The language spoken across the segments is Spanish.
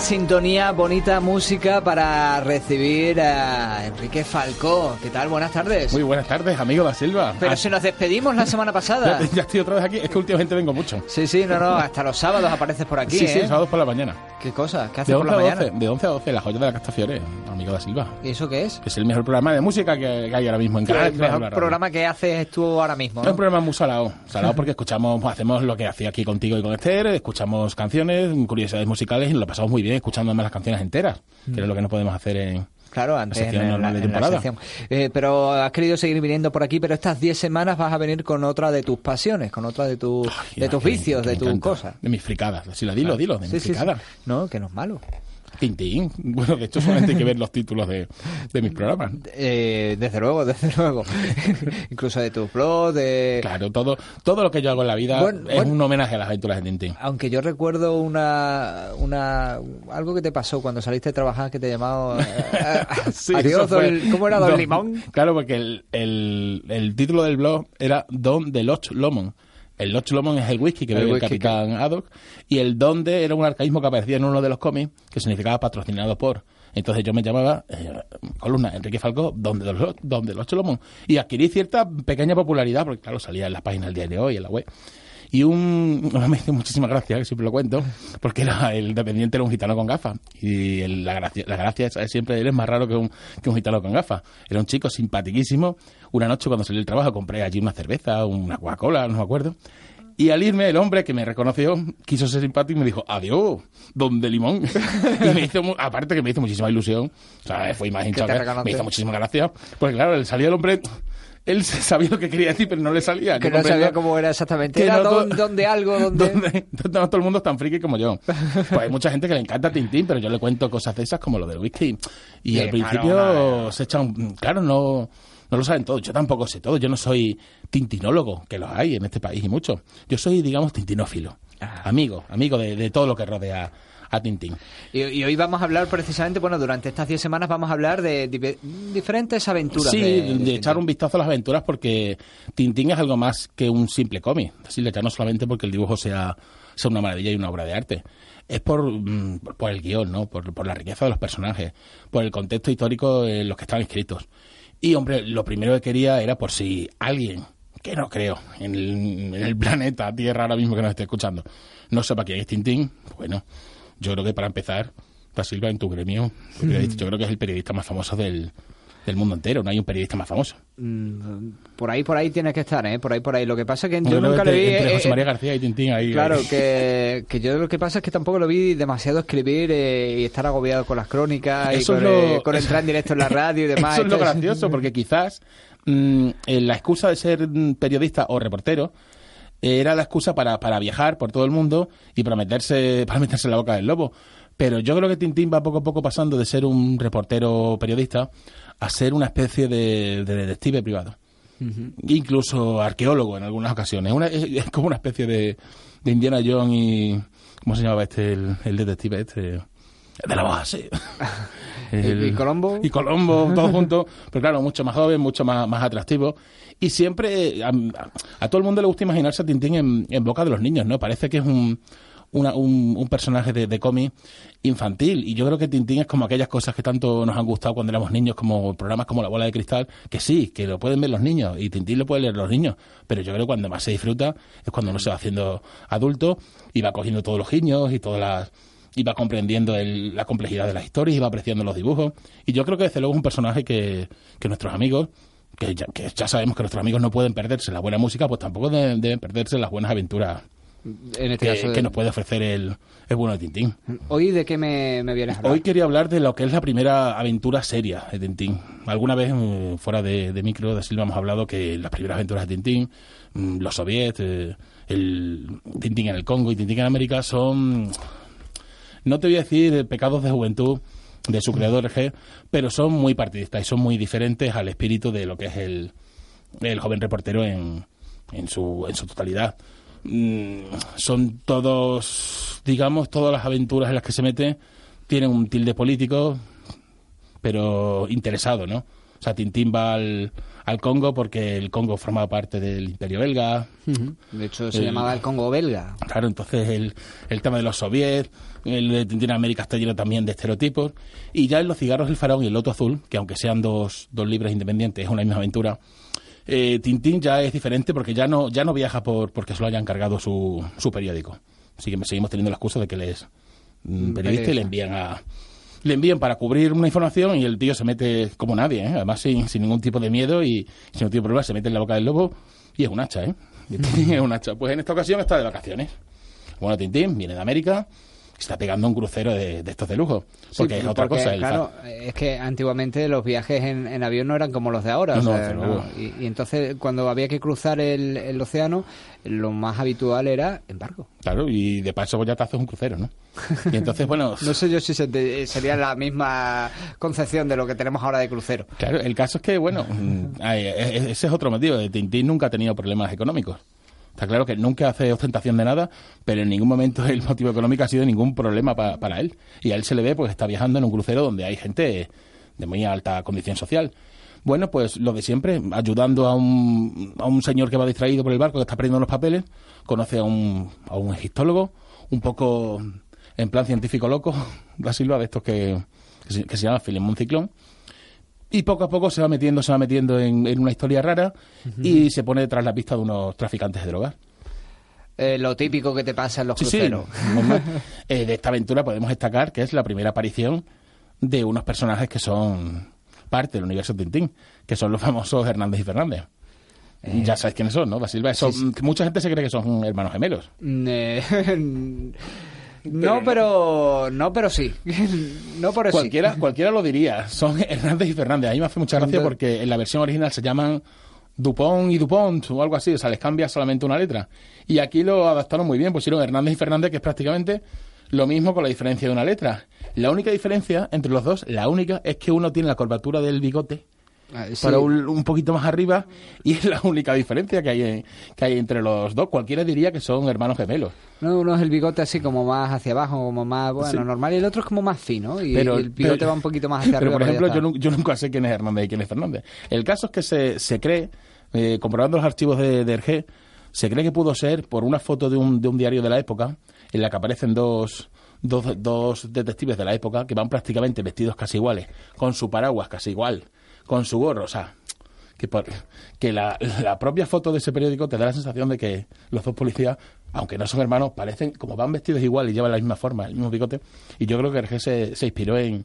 sintonía, bonita música para recibir a Enrique Falcó. ¿Qué tal? Buenas tardes. Muy buenas tardes, amigo da Silva. Pero Ah, si nos despedimos la semana pasada. ya, ya estoy otra vez aquí, es que últimamente vengo mucho. Sí, sí, no, no, hasta los sábados apareces por aquí, sí, ¿eh? sí, sábados por la mañana. ¿Qué cosa? ¿Qué haces De por 11 la a mañana? 12, de 11 a 12, la joya de la Castafiore, amigo da Silva. ¿Y eso qué es? Es el mejor programa de música que, que hay ahora mismo en Canal El mejor programa que haces tú ahora mismo, Es un programa muy salado, salado porque escuchamos, hacemos lo que hacía aquí contigo y con Esther, escuchamos canciones, curiosidades musicales y nos lo pasamos muy bien escuchando además las canciones enteras, que es lo que no podemos hacer en... Claro, antes en, la, en la temporada. sección. Eh, pero has querido seguir viniendo por aquí, pero estas 10 semanas vas a venir con otra de tus pasiones, con otra de, tu, Ay, de tus vicios, que de tus cosas. De mis fricadas, así la dilo, dilo, de Sí, mis sí, sí. fricadas. No, que no es malo. Tintín. Bueno, de hecho solamente hay que ver los títulos de, de mis programas. Eh, desde luego, desde luego. Incluso de tus blogs, de... Claro, todo, todo lo que yo hago en la vida Bueno, es bueno. un homenaje a las aventuras de Tintín. Aunque yo recuerdo una, una algo que te pasó cuando saliste a trabajar que te llamaba eh, Sí, Adiós, don- ¿cómo era Don Don- Limón? Claro, porque el, el, el título del blog era Don de Loch Lomond. El Loch Lomond es el whisky que bebe el capitán Haddock. Y el Donde era un arcaísmo que aparecía en uno de los cómics que significaba patrocinado por. Entonces yo me llamaba, eh, columna Enrique Falcó, Don de los, Don de Loch Lomond. Y adquirí cierta pequeña popularidad, porque claro, salía en las páginas del diario de hoy, en la web. Y un, me hizo muchísimas gracias, que siempre lo cuento, porque era, el dependiente era un gitano con gafas. Y el- la, gracia, la gracia es, siempre, él es más raro que un, que un gitano con gafas. Era un chico simpaticísimo. Una noche cuando salí del trabajo compré allí una cerveza, una Coca-Cola, no me acuerdo. Y al irme, el hombre que me reconoció quiso ser simpático y me dijo, adiós, don de limón. y me hizo, aparte que me hizo muchísima ilusión, o sea, fue más hinchado, te que- reconoce. me hizo muchísimas gracias. Pues claro, salía el hombre, él sabía lo que quería decir, pero no le salía. Que no sabía cómo era exactamente. que Era no don, don de algo, donde... donde, donde no todo el mundo es tan friki como yo. Pues hay mucha gente que le encanta Tintín, pero yo le cuento cosas de esas como lo del whisky. Y Sí, al claro, principio se echan... Claro, no, no lo saben todo. Yo tampoco sé todo. Yo no soy tintinólogo, que los hay en este país y mucho. Yo soy, digamos, tintinófilo. Ah. Amigo, amigo de, de todo lo que rodea a Tintín. Y, y hoy vamos a hablar precisamente, bueno, durante estas 10 semanas vamos a hablar de diferentes aventuras. Sí, de, de, de echar un vistazo a las aventuras porque Tintín es algo más que un simple cómic. Así le no solamente porque el dibujo sea, sea una maravilla y una obra de arte. Es por, mm, por, por el guion, ¿no? Por, por la riqueza de los personajes, por el contexto histórico en los que están escritos. Y, hombre, lo primero que quería era por si alguien, que no creo, en el, en el planeta Tierra ahora mismo que nos esté escuchando, no sepa quién es Tintín, bueno, yo creo que para empezar, Da Silva en tu gremio, yo creo que es el periodista más famoso del, del mundo entero, no hay un periodista más famoso. Mm, Por ahí, por ahí tienes que estar, ¿eh? Por ahí, por ahí. Lo que pasa es que yo nunca le vi... entre, eh, José eh, María García y Tintín ahí. Claro, ahí. que, que yo lo que pasa es que tampoco lo vi demasiado escribir eh, y estar agobiado con las crónicas y con, lo- eh, entrar en directo en la radio y demás. Eso es lo gracioso, porque quizás mm, eh, la excusa de ser mm, periodista o reportero eh, era la excusa para, para viajar por todo el mundo y para meterse, para meterse en la boca del lobo. Pero yo creo que Tintín va poco a poco pasando de ser un reportero periodista a ser una especie de, de detective privado. Incluso arqueólogo en algunas ocasiones. Una- es, es como una especie de, de Indiana Jones y... ¿Cómo se llamaba este, el, el detective este? De la voz, sí. ¿Y- Colombo? Y Colombo, todos juntos. Pero claro, mucho más joven, mucho más, más atractivo. Y siempre a, a- a todo el mundo le gusta imaginarse a Tintín en, en boca de los niños, ¿no? Parece que es un, una- un, un personaje de, de cómic infantil. Y yo creo que Tintín es como aquellas cosas que tanto nos han gustado cuando éramos niños, como programas como La Bola de Cristal, que sí, que lo pueden ver los niños. Y Tintín lo pueden leer los niños. Pero yo creo que cuando más se disfruta es cuando uno se va haciendo adulto y va cogiendo todos los guiños y todas las y va comprendiendo el- la complejidad de las historias y va apreciando los dibujos. Y yo creo que desde luego es un personaje que, que nuestros amigos, que ya, que ya sabemos que nuestros amigos no pueden perderse la buena música, pues tampoco deben, deben perderse las buenas aventuras En este que, caso, que nos puede ofrecer el, el bueno de Tintín. ¿Hoy de qué me, me vienes a hablar? Hoy quería hablar de lo que es la primera aventura seria de Tintín. Alguna vez, eh, fuera de, de micro, de Silva, hemos hablado que las primeras aventuras de Tintín, mm, los soviets, eh, el Tintín en el Congo y Tintín en América son, no te voy a decir pecados de juventud de su creador G, pero son muy partidistas y son muy diferentes al espíritu de lo que es el, el joven reportero en, en, su, en su totalidad. Mm, son todos, digamos, todas las aventuras en las que se mete tienen un tilde político, pero interesado, ¿no? O sea, Tintín va al, al Congo porque el Congo formaba parte del Imperio belga. De hecho, se llamaba el Congo belga. Claro, entonces el, el tema de los soviets, el de Tintín América está lleno también de estereotipos. Y ya en Los cigarros del faraón y el loto azul, que aunque sean dos, dos libros independientes, es una misma aventura, eh, Tintín ya es diferente porque ya no, ya no viaja por porque se lo hayan cargado su, su periódico. Así que seguimos teniendo la excusa de que él es mm, periodista y le envían a le envían para cubrir una información y el tío se mete como nadie, ¿eh? además sin, sin ningún tipo de miedo y sin ningún tipo de problema, se mete en la boca del lobo y es un hacha, ¿eh? es un hacha. Pues en esta ocasión está de vacaciones. Bueno, Tintín viene de América, está pegando un crucero de, de estos de lujo. Porque Sí, es otra porque, cosa. claro, es que antiguamente los viajes en, en avión no eran como los de ahora. No, o sea. Y, y entonces, cuando había que cruzar el, el océano, lo más habitual era en barco. Claro, y de paso pues ya te haces un crucero, ¿no? Y entonces, bueno, No sé yo si se te- sería la misma concepción de lo que tenemos ahora de crucero. claro, el caso es que, bueno, mm, e- e- ese es otro motivo. Tintín nunca ha tenido problemas económicos. Está claro que nunca hace ostentación de nada, pero en ningún momento el motivo económico ha sido ningún problema pa- para él. Y a él se le ve, pues está viajando en un crucero donde hay gente de muy alta condición social. Bueno, pues lo de siempre, ayudando a un, a un señor que va distraído por el barco, que está perdiendo los papeles, conoce a un, a un egiptólogo, un poco en plan científico loco, da Silva, de estos que, que, se, llama Filemón Ciclón, y poco a poco se va metiendo, se va metiendo en, en una historia rara y se pone detrás la pista de unos traficantes de drogas. Eh, lo típico que te pasa en los Sí, sí. cruceros. normal. Eh, de esta aventura podemos destacar que es la primera aparición de unos personajes que son parte del universo Tintín, que son los famosos Hernández y Fernández. ya sabes quiénes son, ¿no, Basilva? Eh, sí, sí. Mucha gente se cree que son hermanos gemelos. No, pero no, pero sí. no, pero sí. Cualquiera, cualquiera lo diría. Son Hernández y Fernández. A mí me hace mucha gracia porque en la versión original se llaman Dupont y Dupont o algo así. O sea, les cambia solamente una letra. Y aquí lo adaptaron muy bien. Pusieron Hernández y Fernández, que es prácticamente lo mismo con la diferencia de una letra. La única diferencia entre los dos, la única, es que uno tiene la curvatura del bigote sí. para un, un poquito más arriba y es la única diferencia que hay, en- que hay entre los dos. Cualquiera diría que son hermanos gemelos. No, uno es el bigote así como más hacia abajo, como más, bueno, Sí. normal, y el otro es como más fino, y, Pero- y el bigote pero- va un poquito más hacia Pero, arriba. por pero ejemplo, yo, yo nunca sé quién es Hernández y quién es Fernández. El caso es que se, se cree, eh, comprobando los archivos de, de Hergé, se cree que pudo ser por una foto de un, de un diario de la época en la que aparecen dos, dos, dos detectives de la época que van prácticamente vestidos casi iguales, con su paraguas casi igual, con su gorro, o sea, que, por- que la, la propia foto de ese periódico te da la sensación de que los dos policías, aunque no son hermanos, parecen como van vestidos igual y llevan la misma forma, el mismo bigote. Y yo creo que Hergé se, se inspiró en,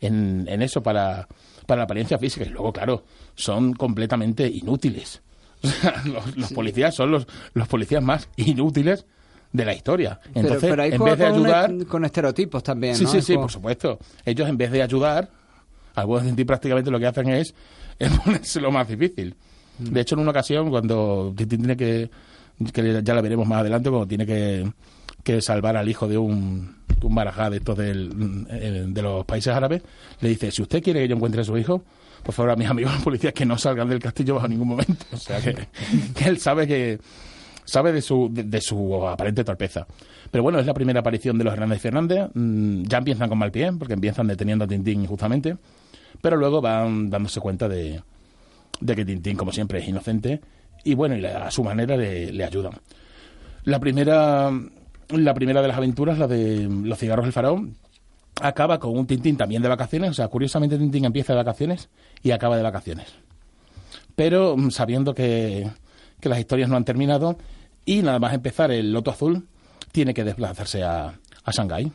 en, en eso para, para la apariencia física. Y luego, claro, son completamente inútiles. O sea, los, los policías son los, los policías más inútiles de la historia. Entonces, pero, en vez de ayudar... con estereotipos también, Sí, ¿no? sí, sí, por supuesto. Ellos en vez de ayudar, algunos ti prácticamente lo que hacen es, es ponerse lo más difícil. Mm. De hecho, en una ocasión, cuando Tintín tiene que, que ya la veremos más adelante, cuando tiene que, que salvar al hijo de un, un marajá de estos del, eh, de los países árabes, le dice, si usted quiere que yo encuentre a su hijo, por favor, a mis amigos policías que no salgan del castillo bajo ningún momento. O sea, que, que él sabe que sabe de su, de, de su aparente torpeza. Pero bueno, es la primera aparición de los Hernández y Fernández. Mm, ya empiezan con mal pie, porque empiezan deteniendo a Tintín injustamente, pero luego van dándose cuenta de, que Tintín, como siempre, es inocente y bueno, y a su manera le, ayudan. La primera, la primera de las aventuras, la de los cigarros del faraón, acaba con un Tintín también de vacaciones. O sea, curiosamente Tintín empieza de vacaciones y acaba de vacaciones. Pero mm, sabiendo que, que las historias no han terminado y nada más empezar el Loto Azul, tiene que desplazarse a, a Shanghái.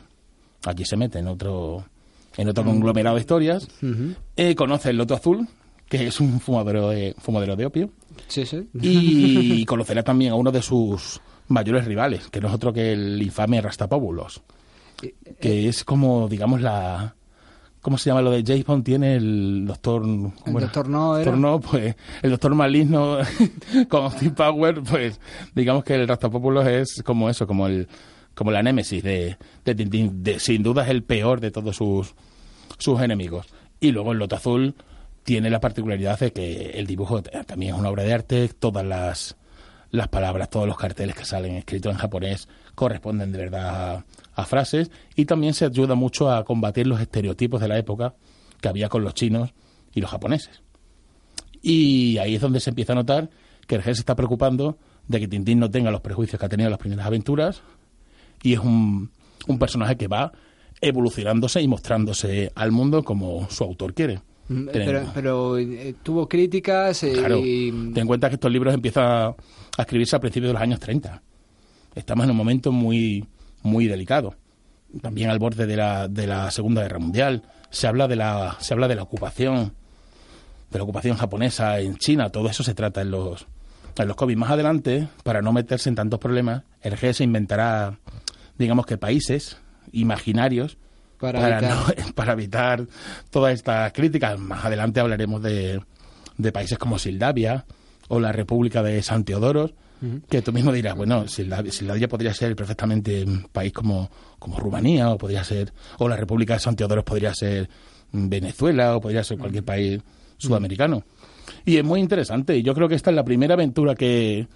Allí se mete en otro, en otro conglomerado de historias. Eh, conoce el Loto Azul, que es un fumadero de, fumadero de opio. Sí, sí. Y conocerá también a uno de sus mayores rivales, que no es otro que el infame Rastapóbulos, que es como, digamos, la... ¿Cómo se llama lo de James Bond? Tiene el doctor... ¿cómo El era? doctor No era. Doctor No, pues el doctor maligno con Austin Power, pues digamos que el Rastapóbulos es como eso, como el como la némesis de. De- sin duda es el peor de todos sus, sus enemigos. Y luego el Loto Azul tiene la particularidad de que el dibujo también es una obra de arte, todas las, las palabras, todos los carteles que salen escritos en japonés corresponden de verdad a, a frases y también se ayuda mucho a combatir los estereotipos de la época que había con los chinos y los japoneses. Y ahí es donde se empieza a notar que el jefe se está preocupando de que Tintín no tenga los prejuicios que ha tenido en las primeras aventuras y es un, un personaje que va evolucionándose y mostrándose al mundo como su autor quiere. Mm, Pero, pero, eh, tuvo críticas eh, Claro, y... ten en cuenta que estos libros empiezan a escribirse a principios de los años 30. Estamos en un momento muy, muy delicado. También al borde de la, de la Segunda Guerra Mundial. Se habla de la, se habla de la ocupación, de la ocupación japonesa en China. Todo eso se trata en los, en los cómics. Más adelante, para no meterse en tantos problemas, el G se inventará, digamos que países imaginarios Para para, evitar. no- para evitar todas estas críticas. Más adelante hablaremos de, de países como Sildavia o la República de San Teodoro, que tú mismo dirás, bueno, Sildavia, Sildavia podría ser perfectamente un país como, como Rumanía, o podría ser, o la República de San Teodoro podría ser Venezuela, o podría ser cualquier país sudamericano. Y es muy interesante. y Yo creo que esta es la primera aventura que,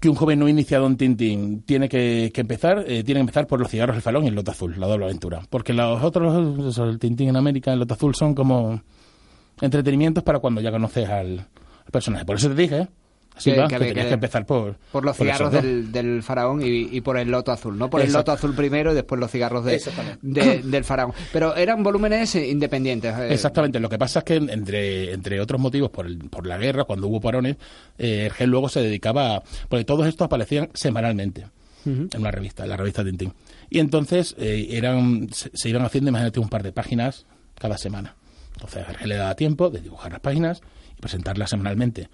que un joven no iniciado en Tintín tiene que, empezar, eh, tiene que empezar por los cigarros del farón y el loto azul, la doble aventura. Porque los otros, el Tintín en América, el loto azul, son como entretenimientos para cuando ya conoces al, al personaje. Por eso te dije, así Que- va, que que, había tenías que- que empezar por, Por los por cigarros del, del faraón y, y por el loto azul, ¿no? Por el loto azul primero y después los cigarros de, del faraón. Pero eran volúmenes independientes. eh. Exactamente, lo que pasa es que entre, entre otros motivos, por, el- por la guerra, cuando hubo parones, eh, luego se dedicaba a... Porque todos estos aparecían semanalmente en una revista, en la revista Tintín. Y entonces eh, eran se, se iban haciendo, imagínate, un par de páginas cada semana. Entonces a Hergé le daba tiempo de dibujar las páginas y presentarlas semanalmente.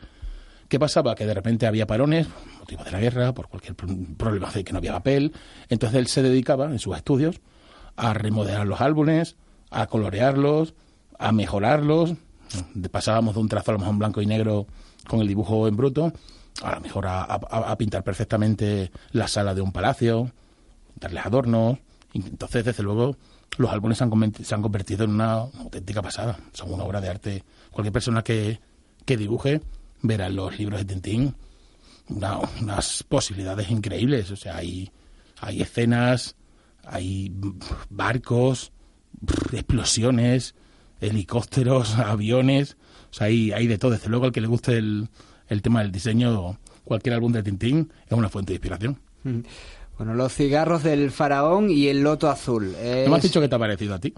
¿Qué pasaba? Que de repente había parones, motivo de la guerra, por cualquier pro- problema de que no había papel. Entonces él se dedicaba, en sus estudios, a remodelar los álbumes, a colorearlos, a mejorarlos. Pasábamos de un trazo a lo mejor en blanco y negro con el dibujo en bruto, a lo mejor a, pintar perfectamente la sala de un palacio, darles adornos. Entonces, desde luego, los álbumes se han, se han convertido en una auténtica pasada. Son una obra de arte. Cualquier persona que, que dibuje verá en los libros de Tintín una- unas posibilidades increíbles. O sea, hay, hay escenas, hay barcos, explosiones, helicópteros, aviones. O sea, hay, hay de todo. Desde luego, al que le guste el, el tema del diseño, cualquier álbum de Tintín es una fuente de inspiración. Mm. Bueno, los cigarros del faraón y el loto azul. ¿No me has Es- dicho que te ha parecido a ti?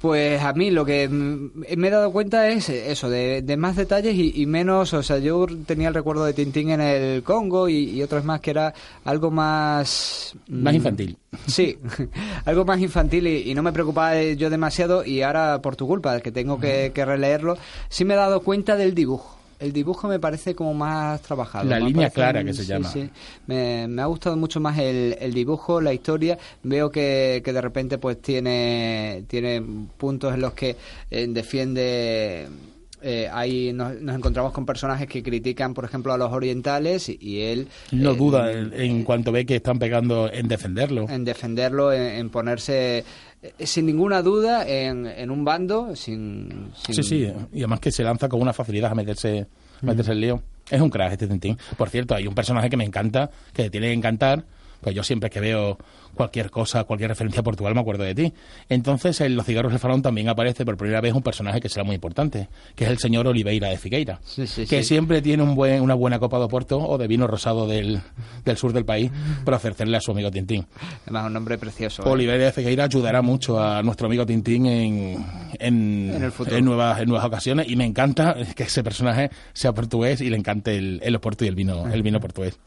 Pues a mí lo que me he dado cuenta es eso, de, de más detalles y, y menos, o sea, yo tenía el recuerdo de Tintín en el Congo y, y otros más que era algo más... Más mm, infantil. Sí, algo más infantil y, y no me preocupaba yo demasiado y ahora por tu culpa, que tengo que, que releerlo, sí me he dado cuenta del dibujo. El dibujo me parece como más trabajado. La línea clara que se sí, llama. sí. Me, me ha gustado mucho más el, el dibujo, la historia. Veo que, que de repente pues tiene, tiene puntos en los que eh, defiende... eh, ahí nos, nos encontramos con personajes que critican, por ejemplo, a los orientales y, él... No eh, duda en, en cuanto ve que están pegando en defenderlo. en defenderlo, en, en ponerse sin ninguna duda en, en un bando, sin, Sí, sí, y además que se lanza con una facilidad a meterse, a meterse el lío. Es un crack este Tintín. Por cierto, hay un personaje que me encanta, que tiene que encantar, pues yo siempre que veo cualquier cosa, cualquier referencia a Portugal me acuerdo de ti. Entonces en Los cigarros del faraón también aparece por primera vez un personaje que será muy importante, que es el señor Oliveira de Figueira, Sí, sí, que sí. siempre tiene un buen, una buena copa de Oporto o de vino rosado del, del sur del país para ofrecerle a su amigo Tintín. Además, un nombre precioso. ¿eh? Oliveira de Figueira ayudará mucho a nuestro amigo Tintín en, en, En el en nuevas, en nuevas ocasiones y me encanta que ese personaje sea portugués y le encante el, el oporto y el vino, el vino portugués.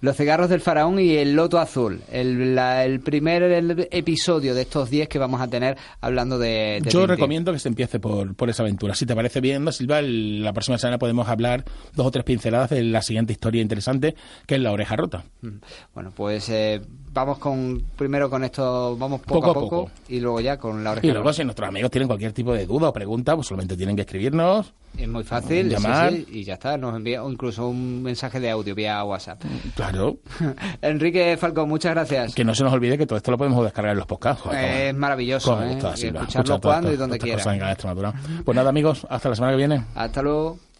Los cigarros del faraón y el loto azul. El, la- el primer el episodio de estos 10 que vamos a tener hablando de... de Yo Tintín. recomiendo que se empiece por, por esa aventura. Si te parece bien, Silva, el- la próxima semana podemos hablar dos o tres pinceladas de la siguiente historia interesante, que es la oreja rota. Mm. Bueno, pues eh, vamos con primero con esto, vamos poco, Poco a poco, poco. y luego ya con la oreja. Y luego, rota. si nuestros amigos tienen cualquier tipo de duda o pregunta, pues solamente tienen que escribirnos. Es muy fácil, Llamar. sí, y ya está, nos envía incluso un mensaje de audio vía WhatsApp. Claro, Enrique Falcón, muchas gracias. que no se nos olvide que todo esto lo podemos descargar en los podcasts. Es maravilloso, ¿eh? gusta, Y escucharlo escuchar cuando y donde quiera. Pues nada, amigos, hasta la semana que viene. Hasta luego.